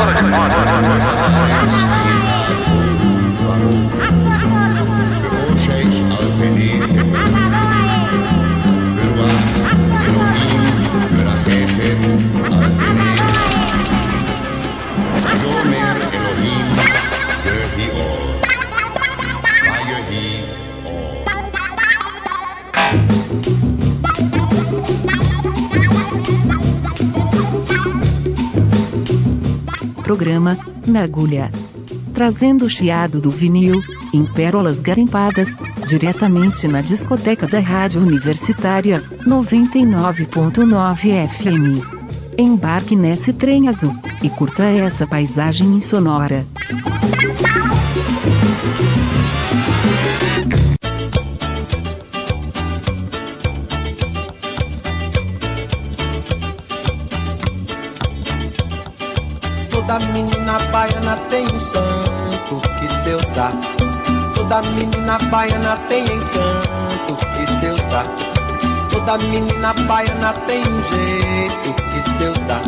Politically. Programa Na Agulha. Trazendo o chiado do vinil, em pérolas garimpadas, diretamente na discoteca da Rádio Universitária, 99.9 FM. Embarque nesse trem azul, e curta essa paisagem insonora. Baiana tem um santo que Deus dá. Toda menina baiana tem encanto que Deus dá. Toda menina baiana tem um jeito que Deus dá.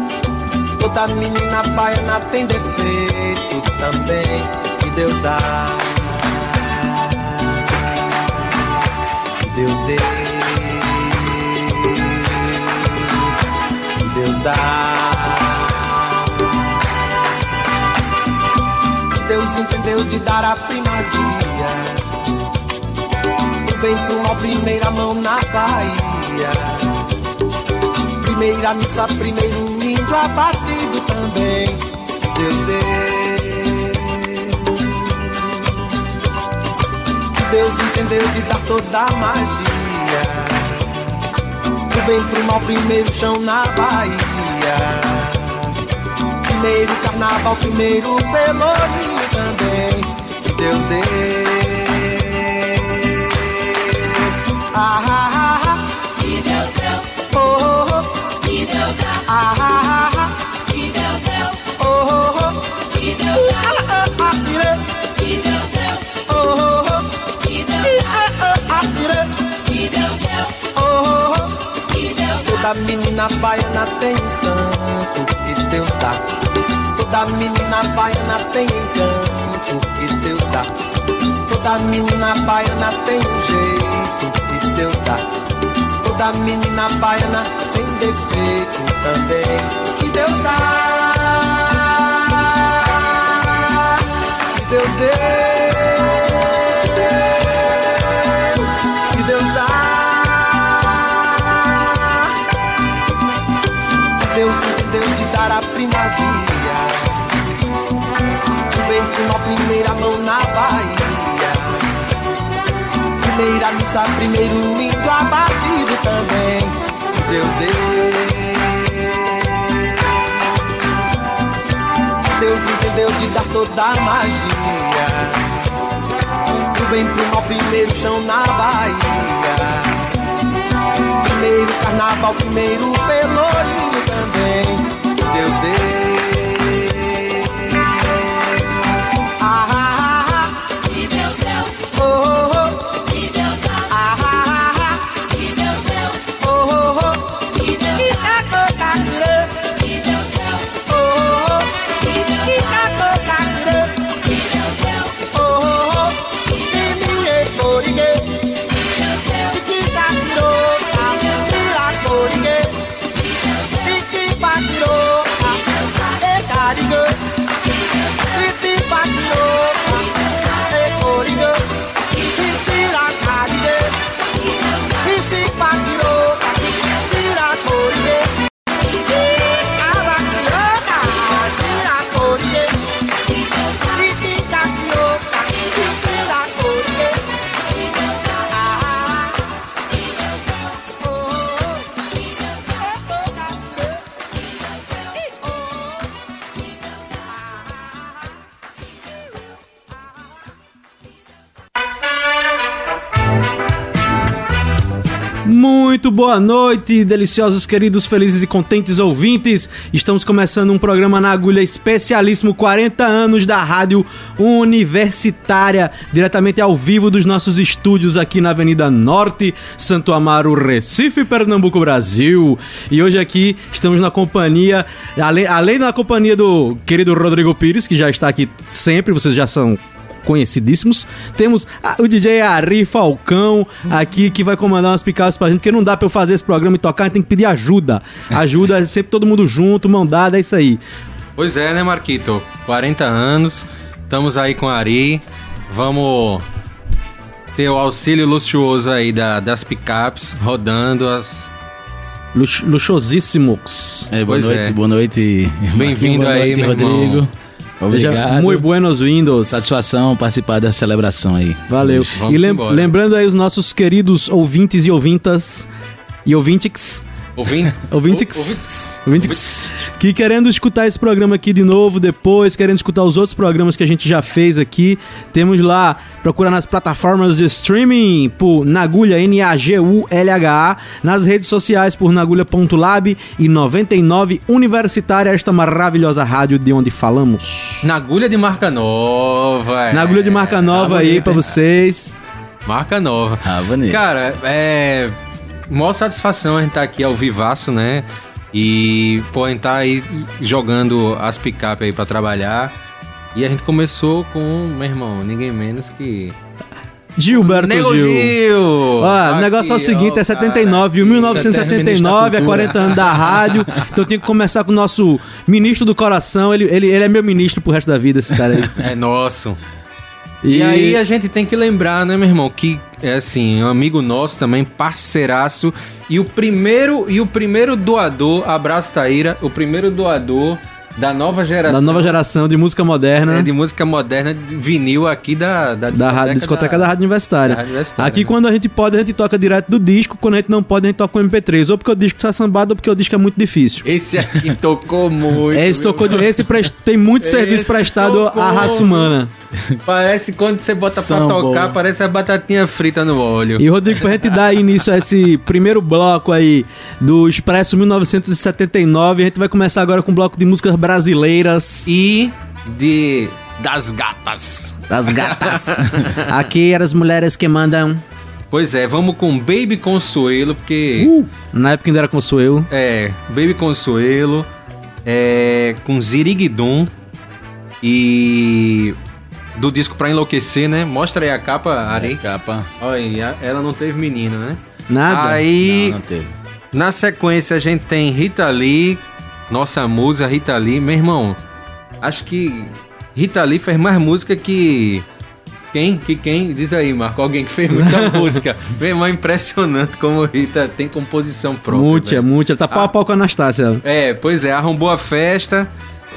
Toda menina baiana tem defeito também que Deus dá. Que Deus dê. Que Deus dá. Entendeu de dar a primazia. O vento mal, primeira mão na Bahia. Primeira missa, primeiro índio abatido também. Deus deu. Deus entendeu de dar toda a magia. O bem pro mal, primeiro chão na Bahia primeiro carnaval, primeiro pelourinho Que Deus dê. Ah, ah, ah, ah. Que Deus deu. Oh, oh, oh. Que Deus dá. Ah, ah, ah, Que Deus deu. Oh, oh, oh. Que Deus dá. Ah, ah, ah, Que Deus deu. Oh, oh, oh. Que Deus dá. Ah, ah, ah, Que Deus deu. Oh, oh, oh. Que Deus dá. Toda menina baiana tem um santo que Deus dá. Toda menina baiana tem encanto que Deus dá. Toda menina baiana tem um jeito que Deus dá. Toda menina baiana tem defeito também que Deus dá. Que Deus deu. Primeira missa, primeiro índio abatido também. Deus deu. Deus entendeu de dar toda a magia. O bem pro mal, primeiro chão na Bahia. Primeiro carnaval, primeiro pelourinho também. Deus deu. Boa noite, deliciosos, queridos, felizes e contentes ouvintes. Estamos começando um programa na agulha especialíssimo 40 anos da Rádio Universitária, diretamente ao vivo dos nossos estúdios aqui na Avenida Norte, Santo Amaro, Recife, Pernambuco, Brasil. E hoje aqui estamos na companhia, além, além da companhia do querido Rodrigo Pires, que já está aqui sempre, vocês já são conhecidíssimos. Temos a- o DJ Ari Falcão aqui que vai comandar umas picadas pra gente, porque não dá pra eu fazer esse programa e tocar, a gente tem que pedir ajuda. Ajuda é sempre todo mundo junto, mão dada, é isso aí. Pois é, né, Marquito? 40 anos, estamos aí com a Ari. Vamos ter o auxílio luxuoso aí da- das picapes rodando as. Lux- luxuosíssimos. É, boa Pois noite, é. boa noite. Bem-vindo aí, noite, meu Rodrigo. irmão. Seja Obrigado. muito buenos windows. Satisfação participar dessa celebração aí. Valeu. Vamos e lem- embora. lembrando aí os nossos queridos ouvintes e ouvintas e ouvintes Ouvindo? Ouvintes. Ouvintes. Que querendo escutar esse programa aqui de novo depois, querendo escutar os outros programas que a gente já fez aqui, temos lá, procura nas plataformas de streaming por Nagulha, N-A-G-U-L-H-A, nas redes sociais por nagulha.lab e 99 Universitária, esta maravilhosa rádio de onde falamos. Na agulha de marca nova. é. Na agulha de marca nova Tá aí hein? vocês. Marca nova. Ah, bonito. Cara, é. Maior satisfação a gente tá aqui ao vivaço, né? E, gente tá aí jogando as picape aí pra trabalhar. E a gente começou com, meu irmão, ninguém menos que. Gilberto Nego Gil. Gil! Ó, o negócio é o seguinte, ó, é 79, cara, 1979, é 40 anos da rádio. Então eu tenho que conversar com o nosso ministro do coração. Ele, ele, ele é meu ministro pro resto da vida, esse cara aí. É nosso. E... aí a gente tem que lembrar, né, meu irmão, que é assim, um amigo nosso também, parceiraço, e o primeiro e o primeiro doador, abraço Taíra, o primeiro doador da nova geração. da nova geração de música moderna. é, de música moderna, de vinil aqui da, da Da rádio, discoteca da, Rádio Universitária. da Rádio Universitária, Aqui, né? quando a gente pode, a gente toca direto do disco. Quando a gente não pode, a gente toca com MP3. Ou porque o disco tá sambado, ou porque o disco é muito difícil. Esse aqui tocou muito. Esse tocou de, esse prest- tem muito Esse serviço prestado tocou. à raça humana. Parece quando você bota pra Samba. tocar, parece a batatinha frita no óleo. E Rodrigo, pra gente dar início a esse primeiro bloco aí do Expresso 1979, a gente vai começar agora com um bloco de músicas brasileiras E de das gatas. das gatas. Aqui eram as mulheres que mandam. Pois é, vamos com Baby Consuelo, porque Uh, na época ainda era Consuelo. é Baby Consuelo, é com Ziriguidum e do disco Pra Enlouquecer, né? Mostra aí a capa, Arei. Capa. Olha aí, ela não teve menino, né? Nada. Aí, Não, não teve. na sequência, a gente tem Rita Lee, nossa musa Rita Lee. Meu irmão, acho que Rita Lee fez mais música que. Quem? Que quem? Diz aí, Marco. Alguém que fez muita música. Meu irmão, é impressionante como Rita tem composição própria. Mútia, velho. mútia. Tá pau a pau com a Anastácia. É, pois é, arrombou a festa.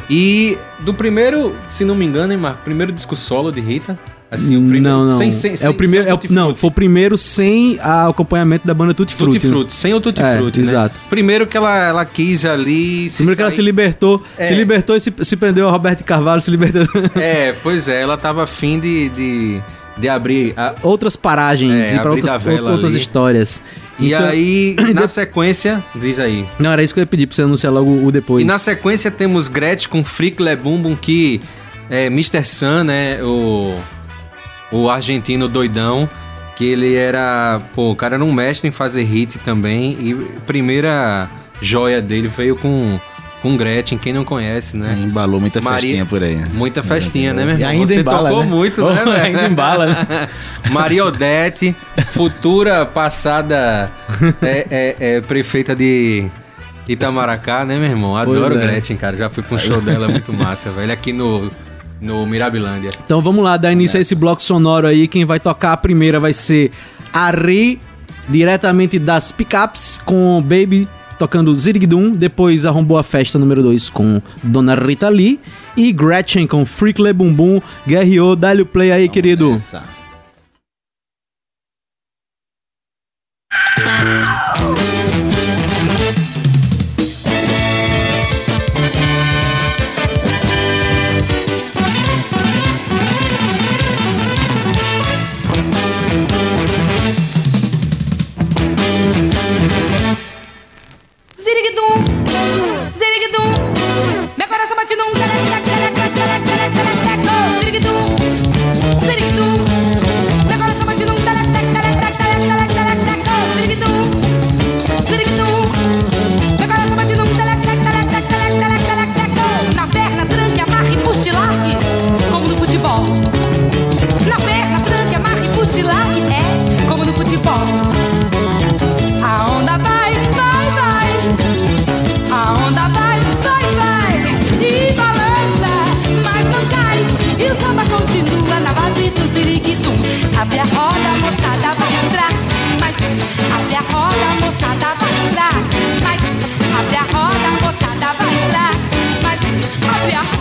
E do primeiro, se não me engano, hein, Marco? Primeiro disco solo de Rita. Assim, primeiro. não, não. Sem, sem, é o primeiro, é o- Tutti não, foi o primeiro sem a- o acompanhamento da banda Tutti Frutti. Tutti né? Frutti, sem o Tutti É, Frutti, né? exato. Primeiro que ela, ela quis ali... Primeiro que ela se libertou, É. se libertou e se, se prendeu a Roberto Carvalho, se libertou. É, pois é, ela tava afim de, de, de abrir... a- outras paragens É, e pra abrir outras, outras ali. histórias. E Então- aí, na sequência... Diz aí. Não, era isso que eu ia pedir pra você anunciar logo o depois. E na sequência temos Gretchen com Freak Le Bum Bum, que é Mr. Sun, né? O, o argentino doidão, que ele era. Pô, o cara era um mestre em fazer hit também. E a primeira joia dele veio com, com Gretchen, quem não conhece, né? Embalou muita Maria- festinha por aí. Muita festinha, né, meu E irmão? ainda Você embala, tocou né? muito, Oh, né, velho? ainda embala, né? Maria Odete, futura passada é, é- é prefeita de Itamaracá, né, meu irmão? Adoro é. Gretchen, cara. Já fui pra um show dela muito massa, velho. Aqui no, no Mirabilândia. Então vamos lá, dar início a esse bloco sonoro aí. Quem vai tocar a primeira vai ser Ari, diretamente das Pickups, com Baby tocando Zirigdum. Depois arrombou a festa número 2 com Dona Rita Lee. E Gretchen com Freak Le Bumbum. Guerreou, dá-lhe o play aí, querido. Essa. Abre a roda, moçada vai entrar. Mas abre a roda, moçada vai entrar. Mas abre a roda, moçada vai entrar. Mas abre a roda,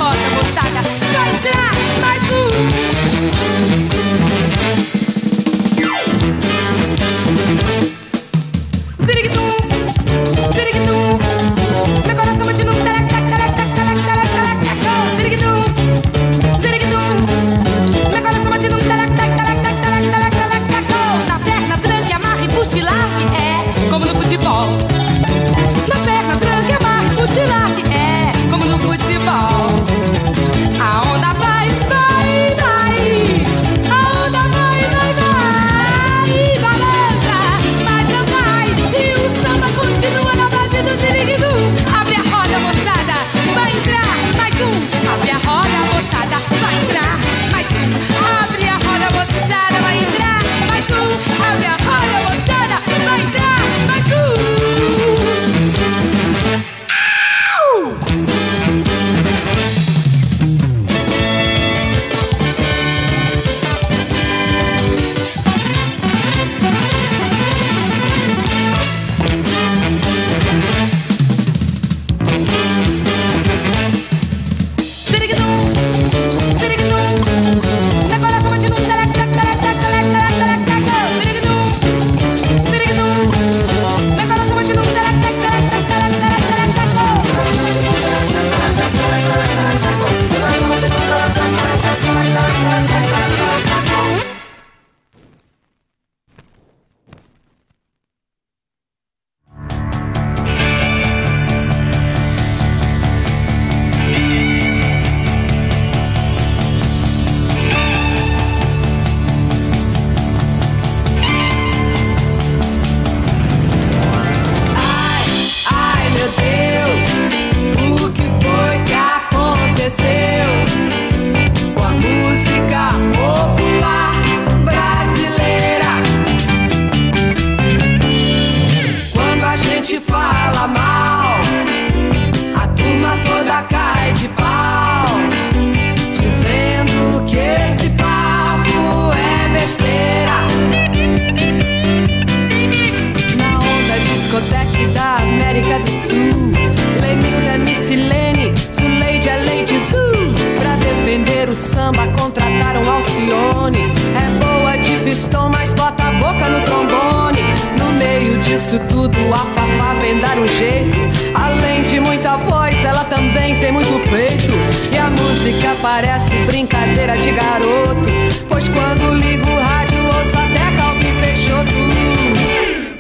bota a boca no trombone. No meio disso tudo, a Fafá vem dar um jeito. Além de muita voz, ela também tem muito peito. E a música parece brincadeira de garoto. Pois quando ligo o rádio, ouço até Calbi Peixoto.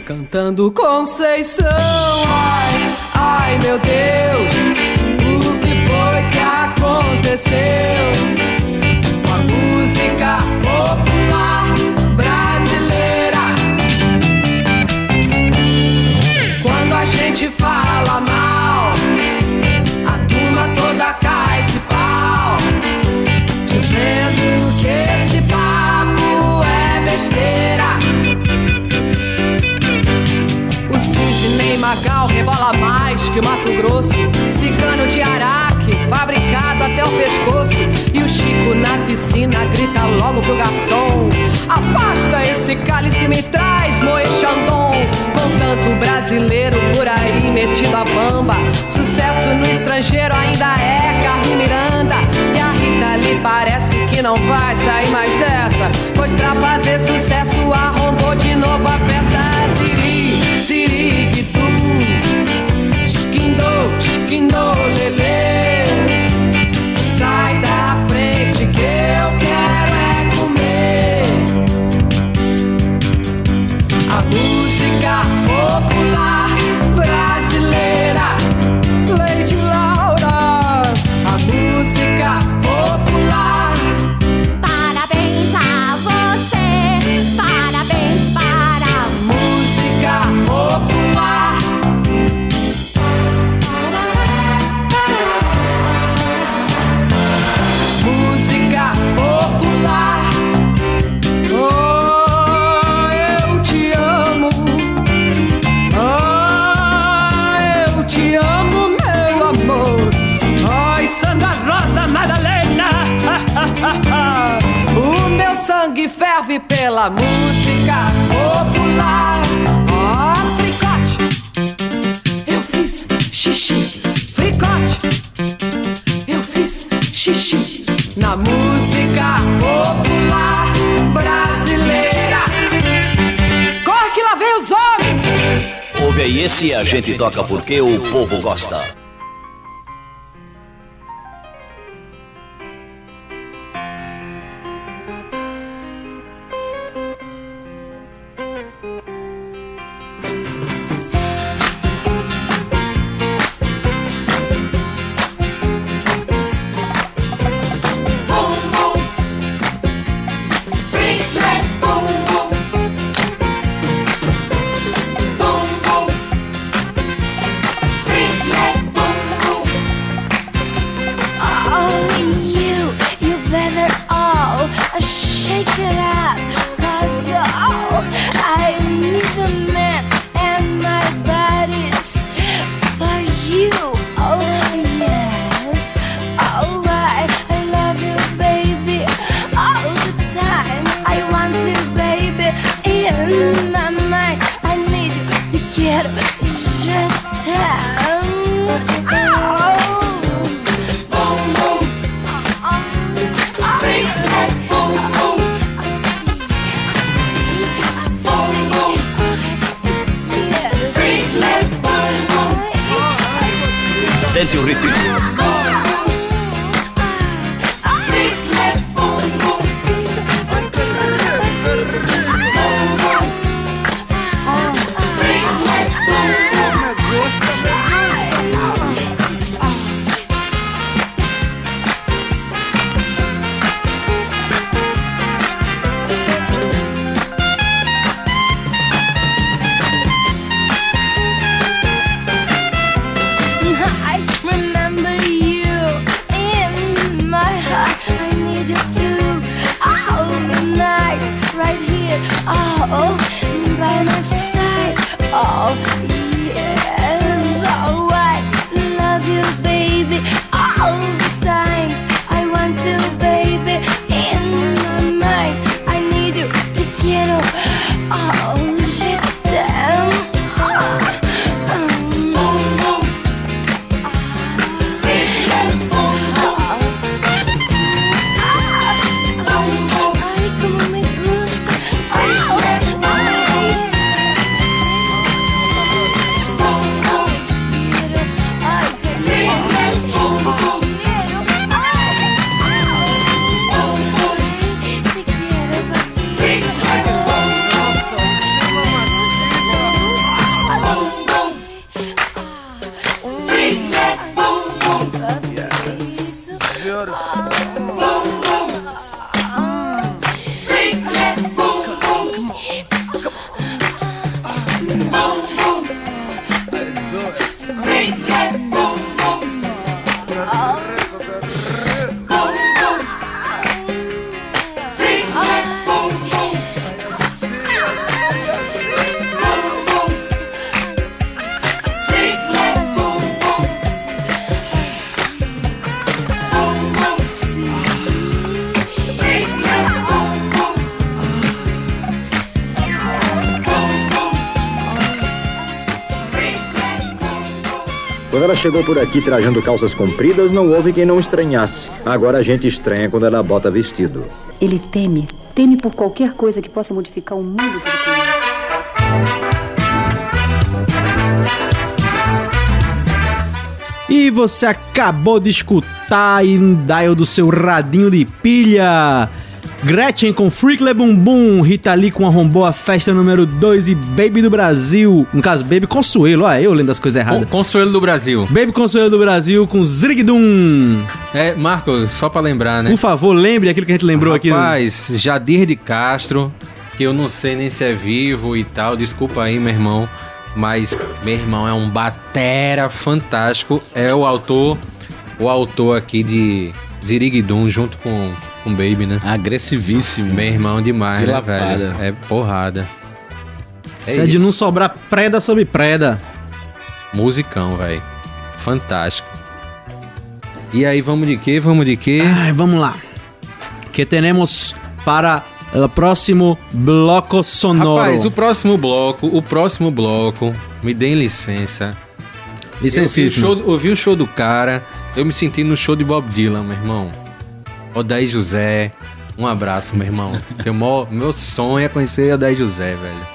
Cantando Conceição, ai, ai meu Deus, o que foi que aconteceu fala mal, a turma toda cai de pau, dizendo que esse papo é besteira. O Sidney Magal rebola mais que o Mato Grosso. Cigano de Araque, fabricado até o pescoço. E o Chico na piscina grita logo pro garçom: Afasta esse cálice e me traz Moe Chandon. Tanto brasileiro por aí metido a bamba. Sucesso no estrangeiro ainda é Carmen Miranda. E a Rita Lee parece que não vai sair mais dessa. Pois pra fazer sucesso arrombou de novo a festa. Esse a gente toca porque o povo gosta. Chegou por aqui trajando calças compridas, não houve quem não estranhasse. Agora a gente estranha quando ela bota vestido. Ele teme. Teme por qualquer coisa que possa modificar o mundo que ele conhece. E você acabou de escutar no dial do seu radinho de pilha. Gretchen com Freakle Bum Bum, Rita Lee com Arrombou a Festa número 2 e Baby do Brasil. No caso, Baby Consuelo, olha eu lendo as coisas erradas. Consuelo do Brasil. Baby Consuelo do Brasil com Zrigdum. É, Marco, só pra lembrar, né? Por favor, lembre aquilo que a gente lembrou aqui. no- Rapaz, Jadir de Castro, que eu não sei nem se é vivo e tal, desculpa aí, meu irmão, mas meu irmão é um batera fantástico, é o autor, o autor aqui de Ziriguidum junto com com Baby, né? Agressivíssimo. Meu irmão demais, Que né, velho? É porrada. Isso é de não sobrar preda sobre preda. Musicão, velho. Fantástico. E aí, vamos de quê? Vamos de quê? Ai, vamos lá. Que temos para o próximo bloco sonoro. Rapaz, o próximo bloco, o próximo bloco, me deem licença. Licencíssimo. Eu vi, o show, eu vi o show do cara, eu me senti no show de Bob Dylan, meu irmão. Odaí José, um abraço, meu irmão. Teu maior- meu sonho é conhecer Odaí José, velho.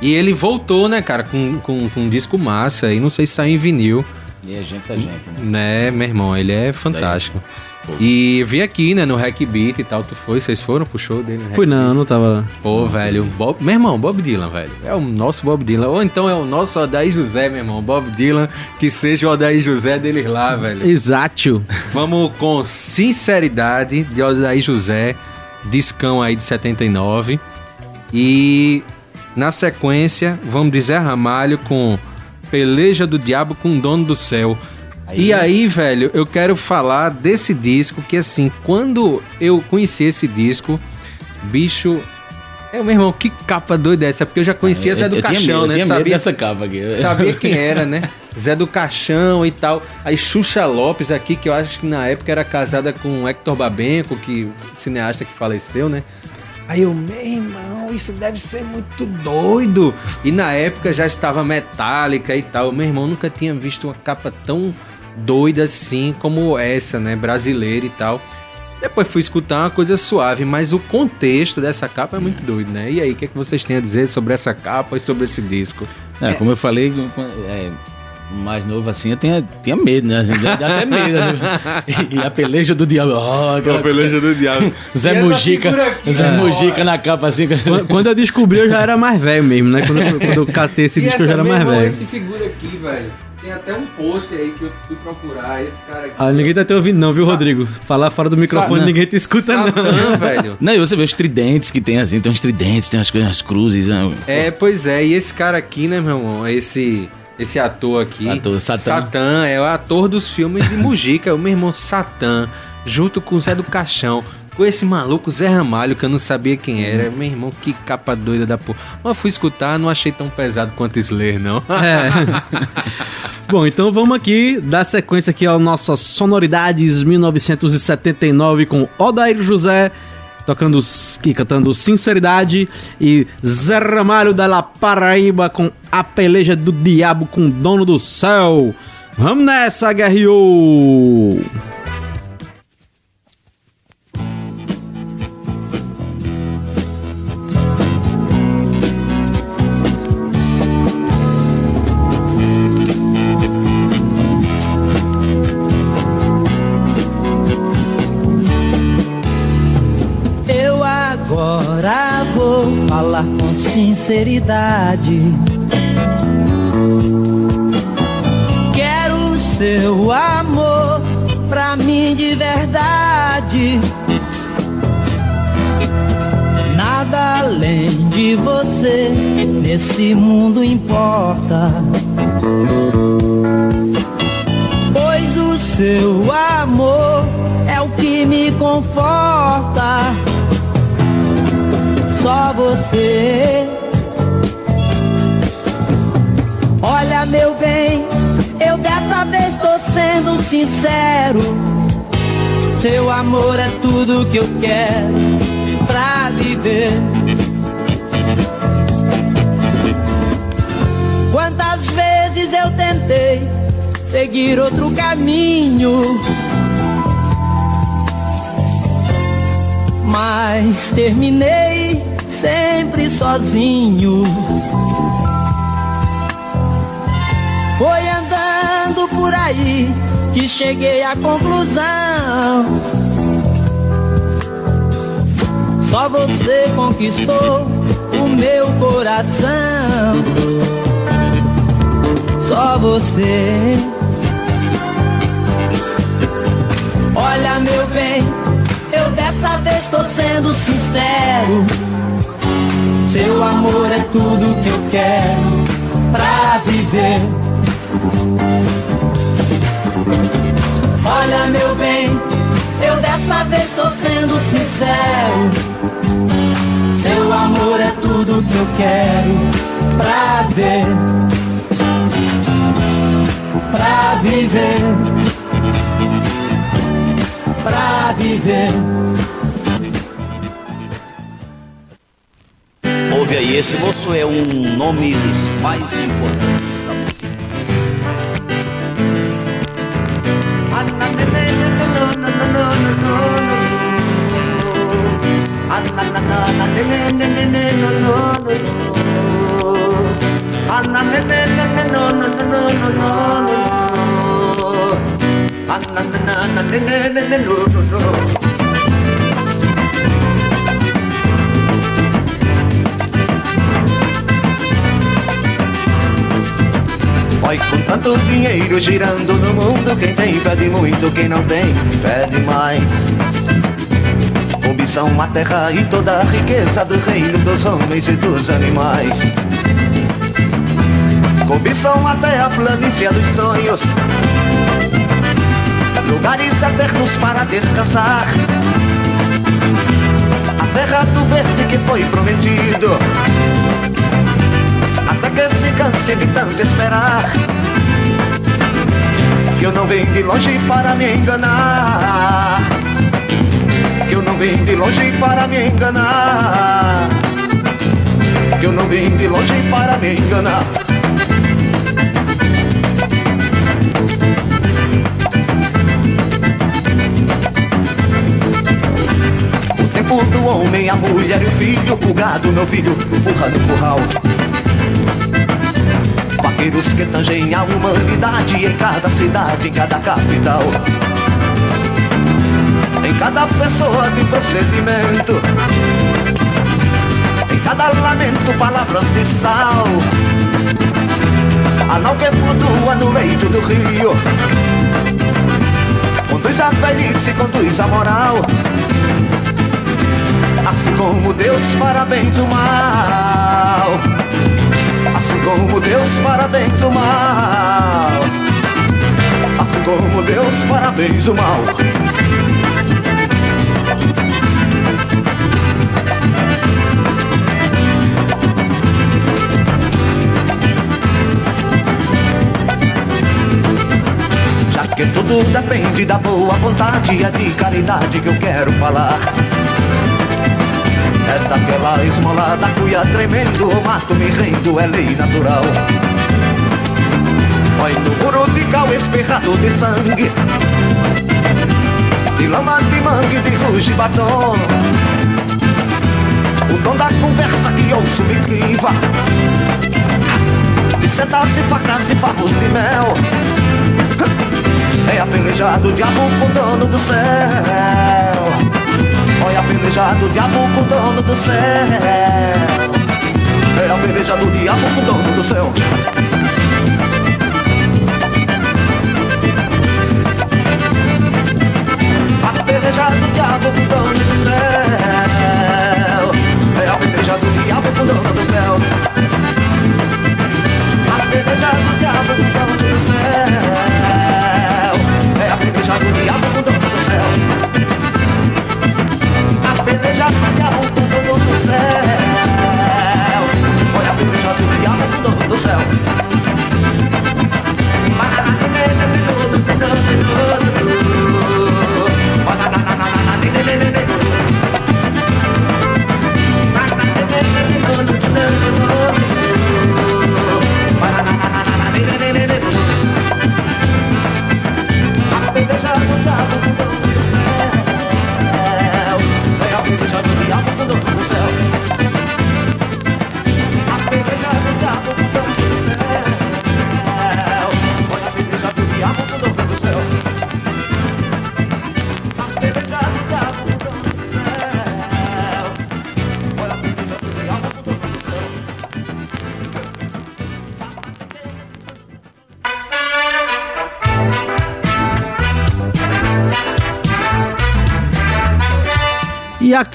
E ele voltou, né, cara, com, com, com um disco massa, e não sei se saiu em vinil. E é gente da gente, né? Né, meu irmão, ele é fantástico. E vi aqui, né, no Hack Beat e tal, tu foi, vocês foram pro show dele? Hack Fui não, não tava. Pô, velho, Bob, meu irmão, Bob Dylan, velho. É o nosso Bob Dylan. Ou então é o nosso Odaí José, meu irmão. Bob Dylan, que seja o Odaí José deles lá, velho. Exato. Vamos com sinceridade de Odaí José, discão aí de 79. E na sequência, vamos de Zé Ramalho com Peleja do Diabo com o Dono do Céu. E aí, velho, eu quero falar desse disco que, assim, quando eu conheci esse disco, bicho. É, meu irmão, que capa doida é essa? Porque eu já conhecia Eu- Zé do eu tinha Caixão, medo, eu né? tinha medo Sabia, dessa capa aqui. sabia quem era, né? Zé do Caixão e tal. Aí Xuxa Lopes aqui, que eu acho que na época era casada com Hector Babenco, que cineasta que faleceu, né? Aí eu, meu irmão, isso deve ser muito doido. E na época já estava metálica e tal. Meu irmão nunca tinha visto uma capa tão doida assim como essa, né? Brasileira e tal. Depois fui escutar uma coisa suave, mas o contexto dessa capa é muito doido, né? E aí, o que, é que vocês têm a dizer sobre essa capa e sobre esse disco? É, como eu falei, é, mais novo assim, eu tinha, tinha medo, né? Dá dá até medo. Né? E a peleja do diabo. ó, aquela- do diabo. Zé Mujica, aqui, Zé né? Mujica na capa assim. Quando- Quando eu descobri, eu já era mais velho mesmo, né? Quando eu, quando eu catei esse E disco, eu já era mais velho. Esse figura aqui, velho. Tem até um pôster aí que eu fui procurar. Esse cara aqui. Ah, ninguém tá te ouvindo, não, viu, Sa- Rodrigo? Falar fora do microfone, Sa- ninguém te escuta, não. Satã, velho. Não, e você vê os tridentes que tem assim, tem uns tridentes, tem as coisas, as cruzes. né? É, pois é. E esse cara aqui, né, meu irmão? Esse, esse ator aqui. Ator, Satã. Satã é o ator dos filmes de Mujica. o meu irmão Satã, junto com o Zé do Caixão. Com esse maluco Zé Ramalho, que eu não sabia quem era. Meu irmão, que capa doida da porra. Mas fui escutar, não achei tão pesado quanto Slayer, não. É. Bom, então vamos aqui dar sequência aqui ao nossas sonoridades 1979 com Odair José tocando e cantando Sinceridade e Zé Ramalho da La Paraíba com A Peleja do Diabo com o Dono do Céu. Vamos nessa, Guerreou! Sinceridade. Quero o seu amor pra mim de verdade. Nada além de você nesse mundo importa. Pois o seu amor é o que me conforta. Só você. Dessa vez tô sendo sincero. Seu amor é tudo que eu quero pra viver. Quantas vezes eu tentei seguir outro caminho. Mas terminei sempre sozinho. Foi por aí que cheguei à conclusão. Só você conquistou o meu coração. Só você. Olha, meu bem, eu dessa vez tô sendo sincero. Seu amor é tudo que eu quero pra viver. Olha, meu bem, eu dessa vez tô sendo sincero. Seu amor é tudo que eu quero pra ver. Pra viver. Pra viver. Ouve aí, esse moço é um nome dos mais importantes Vai com tanto dinheiro girando no mundo Quem tem pede muito, quem não tem pede mais Ambição a terra e toda a riqueza do reino dos homens e dos animais. Cobiçam até a planície dos sonhos. Lugares eternos para descansar. A terra do verde que foi prometido. Até que se canse de tanto esperar. Que eu não venho de longe para me enganar não venho de longe para me enganar. Eu não venho de longe para me enganar. O tempo do homem, a mulher e o filho O gado, meu filho, burra no curral. Vaqueiros que tangem a humanidade Em cada cidade, em cada capital cada pessoa de procedimento. Em cada lamento, palavras de sal. Anal que flutua no leito do rio. Conduz a velhice, conduz a moral. Assim como Deus parabéns o mal. Assim como Deus parabéns o mal. Assim como Deus parabéns o mal Já que tudo depende da boa vontade É de caridade que eu quero falar. É daquela esmola da cuia tremendo O mato me rendo, é lei natural. Olha no muro de cal espirrado de sangue De lama de mangue, de ruge e batom. O dom da conversa que ouço me criva De setas e facas e favos de mel É a peleja do diabo com o dono do céu. Olha a peleja do diabo com o dono do céu. É a peleja do diabo com o dono do céu. A peleja do diabo com o dono do céu. É a peleja do diabo com o dono do céu. A peleja do diabo com o dono do céu É a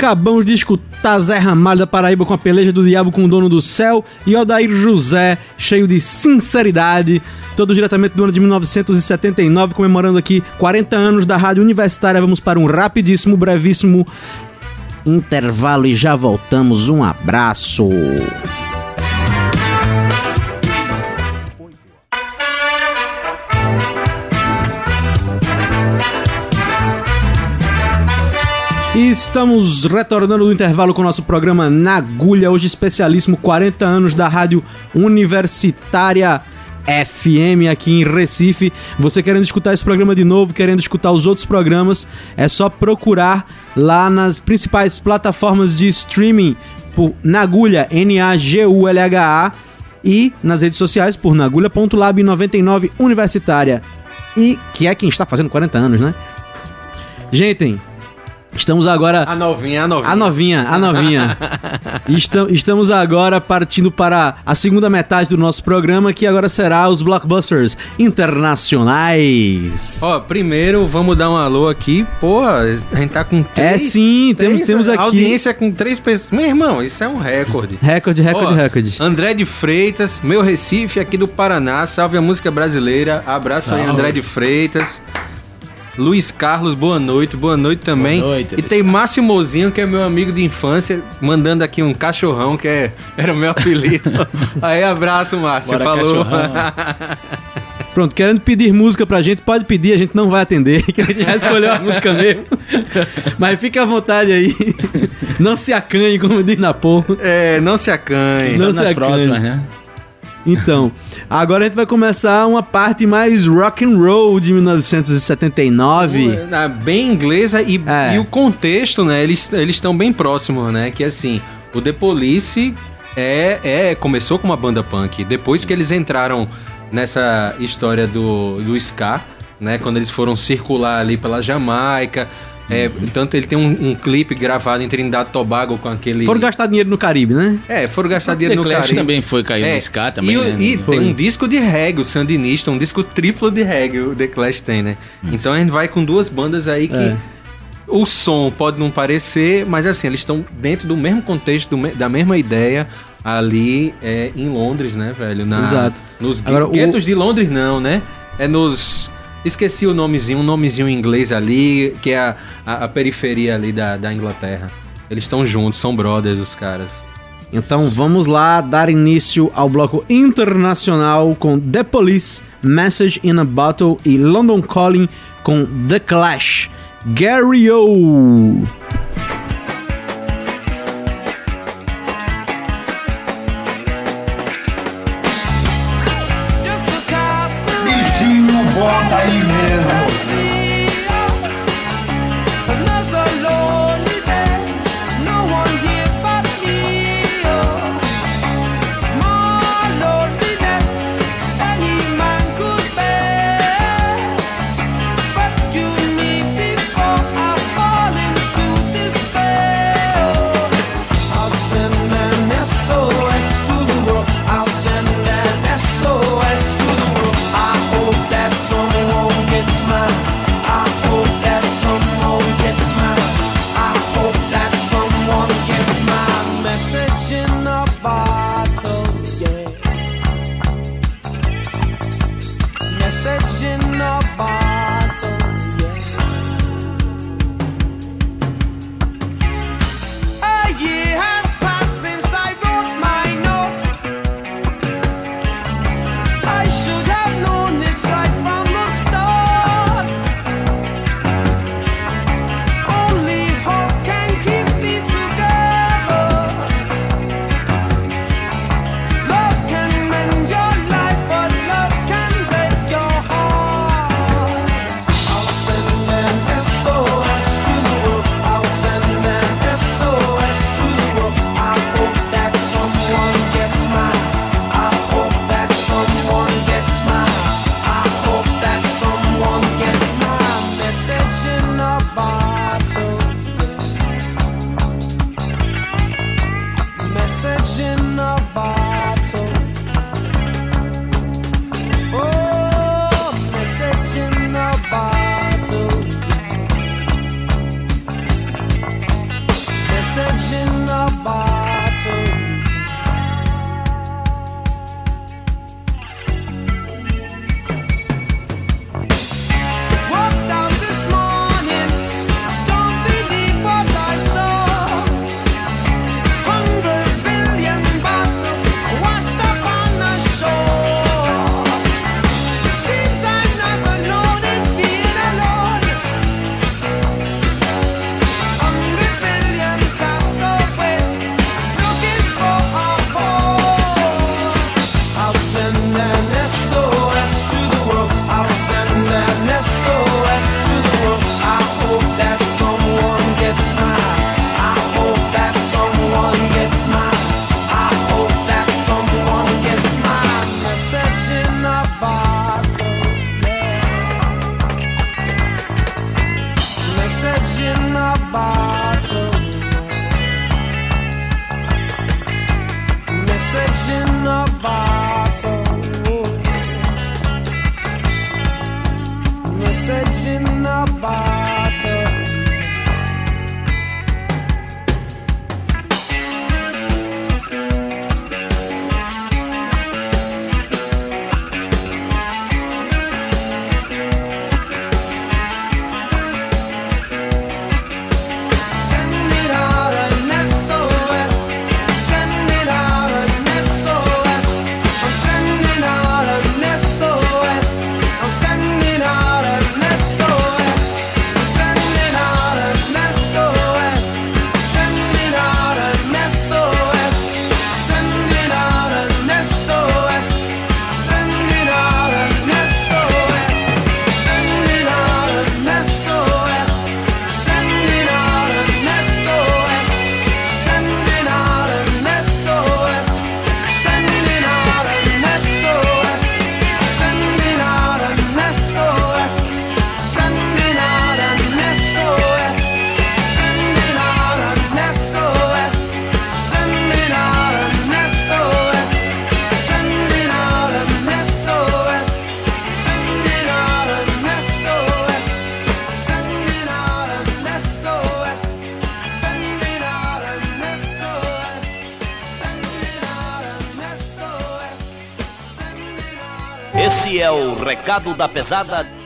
acabamos de escutar Zé Ramalho da Paraíba com a peleja do diabo com o dono do céu e Odair José, cheio de sinceridade, todo diretamente do ano de 1979, comemorando aqui 40 anos da Rádio Universitária. Vamos para um rapidíssimo, brevíssimo intervalo e já voltamos. Um abraço. Estamos retornando do intervalo com o nosso programa Na Agulha, hoje especialíssimo 40 anos da Rádio Universitária FM aqui em Recife. Você querendo escutar esse programa de novo, querendo escutar os outros programas, é só procurar lá nas principais plataformas de streaming por Nagulha, N-A-G-U-L-H-A e nas redes sociais por nagulha.lab99 Universitária. E que é quem está fazendo 40 anos, né? Gente, estamos agora. A novinha, a novinha. A novinha, a novinha. Estam- estamos agora partindo para a segunda metade do nosso programa, que agora será os blockbusters internacionais. Ó, primeiro vamos dar um alô aqui. Pô, a gente tá com É três. sim, temos, três- temos aqui. Audiência com três pessoas. Meu irmão, isso é um recorde. Recorde, recorde, recorde. André de Freitas, meu Recife aqui do Paraná. Salve a música brasileira. Abraço aí, Salve. André de Freitas. Luiz Carlos, boa noite, boa noite também. Boa noite, e tem Márcio Mozinho, que é meu amigo de infância, mandando aqui um cachorrão, que é, era o meu apelido. aí, abraço, Márcio. Bora, Falou. Pronto, querendo pedir música pra gente, pode pedir, a gente não vai atender, que a gente já escolheu a música mesmo. Mas fique à vontade aí. Não se acanhe, como diz na porra. É, não se acanhe. Não Só se nas acanhe. próximas, né? Então, agora a gente vai começar uma parte mais rock and roll de 1979. Na- bem inglesa e, É. e o contexto, né? Eles eles estão bem próximos, né? Que assim, o The Police é, é começou com uma banda punk. Depois que eles entraram nessa história do, do ska, né? Quando eles foram circular ali pela Jamaica. É, tanto ele tem um, um clipe gravado em Trindade e Tobago com aquele. Foram gastar dinheiro no Caribe, né? É, foram gastar dinheiro The no Clash Caribe. também foi cair É, no ska também, e, o- né? e tem um disco de reggae, o Sandinista, um disco triplo de reggae, o The Clash tem, né? Então a gente vai com duas bandas aí que É. o som pode não parecer, mas assim, eles estão dentro do mesmo contexto, do da mesma ideia ali é, em Londres, né, velho? Na, Exato. Nos Agora, o- guetos de Londres não, né? É nos... Esqueci o nomezinho, um nomezinho em inglês ali, que é a, a- a periferia ali da, da Inglaterra. Eles estão juntos, são brothers os caras. Então vamos lá dar início ao bloco internacional com The Police, Message in a Bottle e London Calling com The Clash. Gary O. da pesada.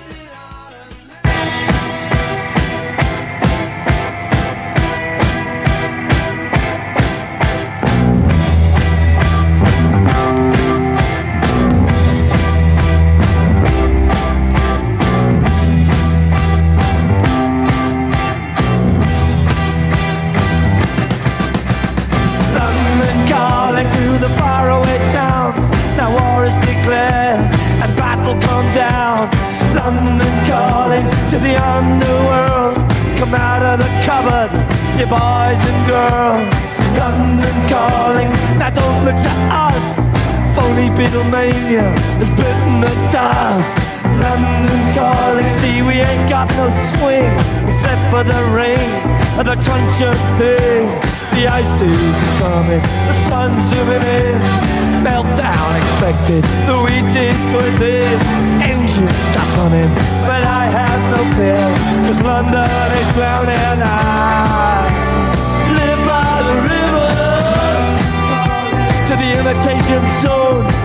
Beatlemania has bitten the dust. London calling, see we ain't got no swing except for the rain and the crunch of thing. The ice age is coming, the sun's zooming in. Meltdown expected, the wheat is going in. Engines stop running, but I have no fear, cause London is drowning. I live by the river to the imitation zone.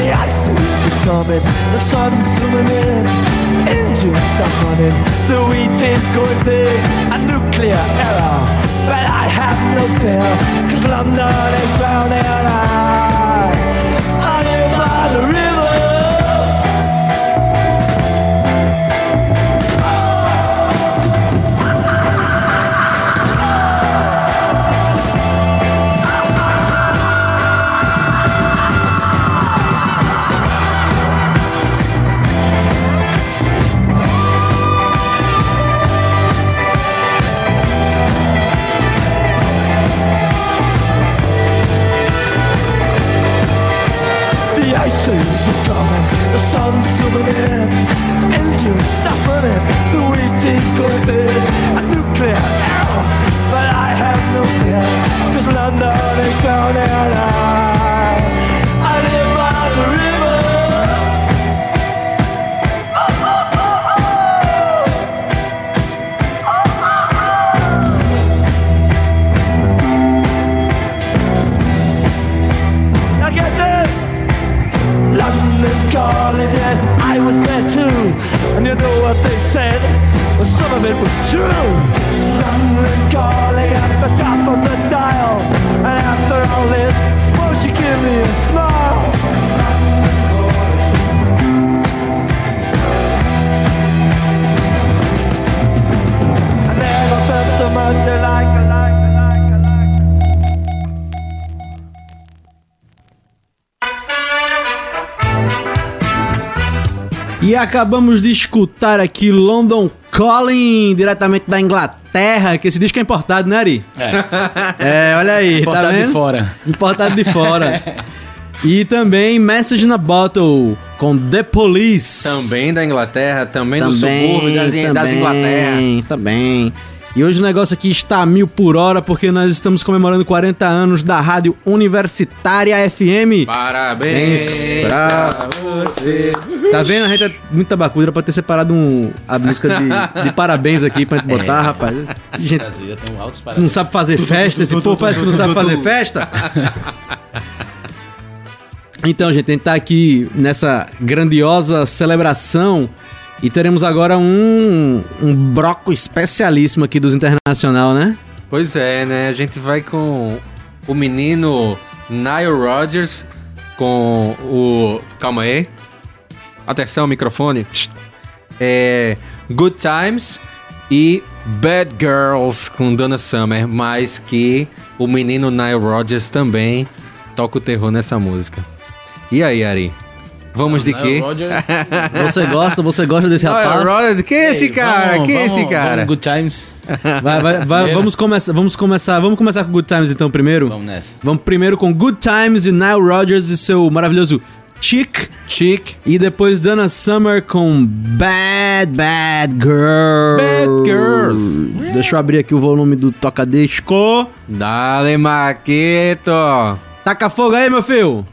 The ice age is coming, the sun's zooming in, engines stop running, the wheat is going big, a nuclear error. But I have no fear, cause London is drowning. I, I live by the river. Acabamos de escutar aqui London Calling, diretamente da Inglaterra, que esse disco é importado, né, Ari? É. É, olha aí, Importado tá de vendo? fora. Importado de fora. e também Message na Bottle, com The Police. Também da Inglaterra, também, do subúrbio das, das Inglaterra. Também. E hoje o negócio aqui está a mil por hora, porque nós estamos comemorando 40 anos da Rádio Universitária FM. Parabéns pra você. Tá vendo? A gente é muito tabacuda pra ter separado um, a música de, de parabéns aqui pra gente botar, É. rapaz. Gente, Brasil tem um altos não sabe fazer festa, esse povo parece que não sabe fazer festa. Então, gente, a gente tá aqui nessa grandiosa celebração e teremos agora um, um broco especialíssimo aqui dos Internacional, né? Pois é, né? A gente vai com o menino Nile Rodgers com o. Calma aí. Atenção, microfone. É. Good Times e Bad Girls com Donna Summer, mas que o menino Nile Rodgers também toca o terror nessa música. E aí, Ari? Vamos de quê? você gosta, você gosta desse não, é rapaz? Roger, quem é esse cara? Vamos, quem é esse cara? Vamos, good Times. Vai, vai, vai, vamos começar, vamos começar, vamos começar com Good Times então primeiro. Vamos nessa. Vamos primeiro com Good Times de Nile Rodgers e seu maravilhoso Chick. Chick. E depois Dana Summer com Bad Bad Girl. Bad Girls. Deixa eu abrir aqui o volume do toca disco. Dale maquito. Taca fogo aí, meu filho.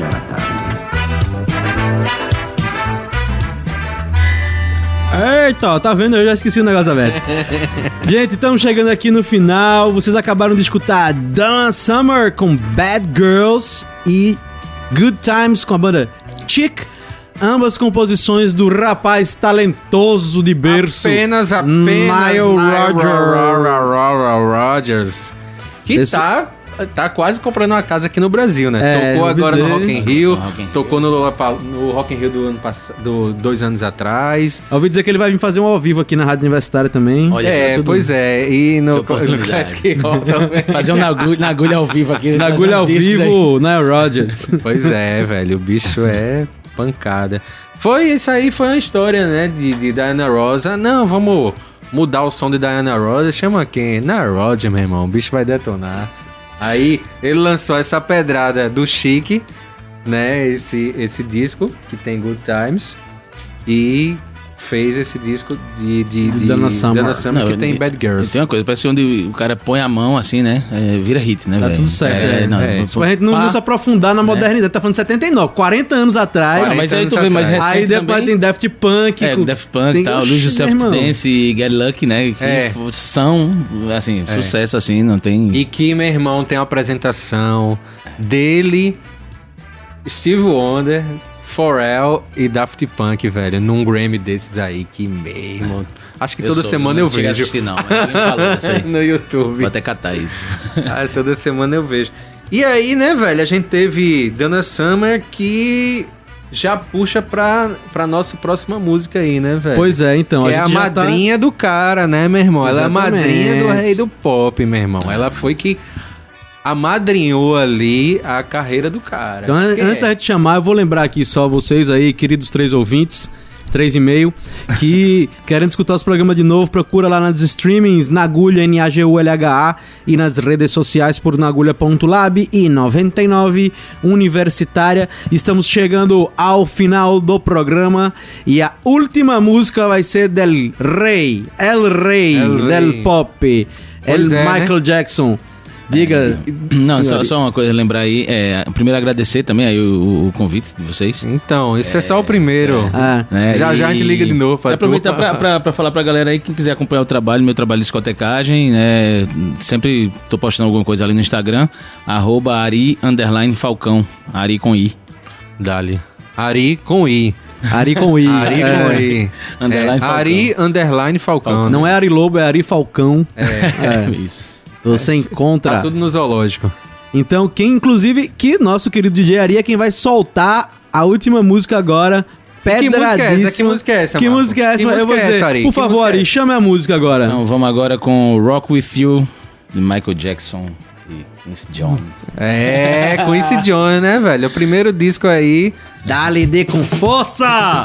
Já era tarde. Eita, tá vendo? Eu já esqueci o negócio aberto. Gente, estamos chegando aqui no final. Vocês acabaram de escutar Donna Summer com Bad Girls e Good Times com a banda Chick. Ambas composições do rapaz talentoso de berço. Apenas, apenas Nile Rodgers. Rogers. Que Esse- tá, tá quase comprando uma casa aqui no Brasil, né? É, tocou agora no dizer. Rock in Rio, No Rock in Rio. tocou no, no Rock in Rio do ano passado, do, dois anos atrás. Eu ouvi dizer que ele vai vir fazer um ao vivo aqui na Rádio Universitária também. Olha, é, tudo- pois é, e no, no. Classic Rock também. Fazer um na agulha, na agulha ao vivo aqui. Na agulha ao discos aí. vivo, Nile Rodgers. Pois é, velho, o bicho é pancada. Foi isso aí, foi uma história, né, de, de Diana Rosa. Não, vamos mudar o som de Diana Rosa. Chama quem? Na Roger, meu irmão, o bicho vai detonar. Aí ele lançou essa pedrada do Chique, né, esse, esse disco que tem Good Times. E fez esse disco de, de, de Donna Summer. Summer, que Não, tem e- Bad Girls. tem uma coisa, parece onde o cara põe a mão assim, né? é, vira hit, né, Tá velho? tudo certo. É, É, não, é. pô, Pra gente não, pá. não se aprofundar na modernidade. Tá falando de 79, 40 anos atrás. Ah, mas aí tu 40 vê mais anos recente Aí depois também. tem Daft Punk. É, com- Daft Punk tem- e tal, Lose Yourself to. Dance e Get Lucky, né? Que É. são, assim, sucesso, assim, não tem... E que, meu irmão, tem uma apresentação dele, Steve Wonder, Pharrell e Daft Punk, velho, num Grammy desses aí, que mesmo. Acho que Eu toda sou- semana não eu cheguei a vejo. assistir, não, no YouTube. Vou até catar isso. Ah, toda semana eu vejo. E aí, né, velho, a gente teve Dana Summer que já puxa pra, pra nossa próxima música aí, né, velho? Pois é, então. que é a gente já tá- madrinha do cara, né, meu irmão? Ela é a Exatamente. madrinha do rei do pop, meu irmão. Ela foi que amadrinhou ali a carreira do cara. Então, antes é- da gente chamar, eu vou lembrar aqui só vocês aí, queridos três ouvintes, três e meio, que querem escutar os programas de novo, procura lá nas streamings, na Agulha, N-A-G-U-L-H-A, e nas redes sociais por nagulha.lab e 99 Universitária. Estamos chegando ao final do programa e a última música vai ser del Rei, El Rei, El del Pop, Pois El é, né? Michael Jackson. Diga. Não, só, só uma coisa, lembrar aí. É, primeiro agradecer também aí o, o- convite de vocês. Então, esse é, só o primeiro. Ah, né? Já já a gente E- liga de novo pra e aproveitar pra, pra, pra falar pra galera aí, quem quiser acompanhar o trabalho, meu trabalho de discotecagem, né? Sempre tô postando alguma coisa ali no Instagram, arroba Ari underline Falcão, Ari com I. Dali. Ari com I. Ari com I. Ari é. com I. Underline É, Falcão. Ari underline Falcão. Não é Ari Lobo, é Ari Falcão. É. Isso. Você encontra. Tá tudo no zoológico. Então, quem, inclusive, que nosso querido DJ Ari é quem vai soltar a última música agora. Que música é essa? Pedradíssima. Que música é essa, Que Marco? música é essa? Que Eu música vou é dizer, essa, Ari? por Que favor, música é Ari, essa? chame a música agora. Então vamos agora com Rock With You, de Michael Jackson e Quincy Jones. É, com esse John, né, velho? O primeiro disco aí. Dale de com força!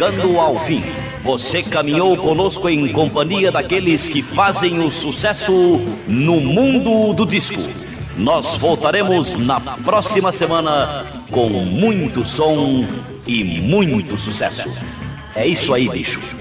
Chegando ao fim. Você caminhou conosco em companhia daqueles que fazem o sucesso no mundo do disco. Nós voltaremos na próxima semana com muito som e muito sucesso. É isso aí, bicho.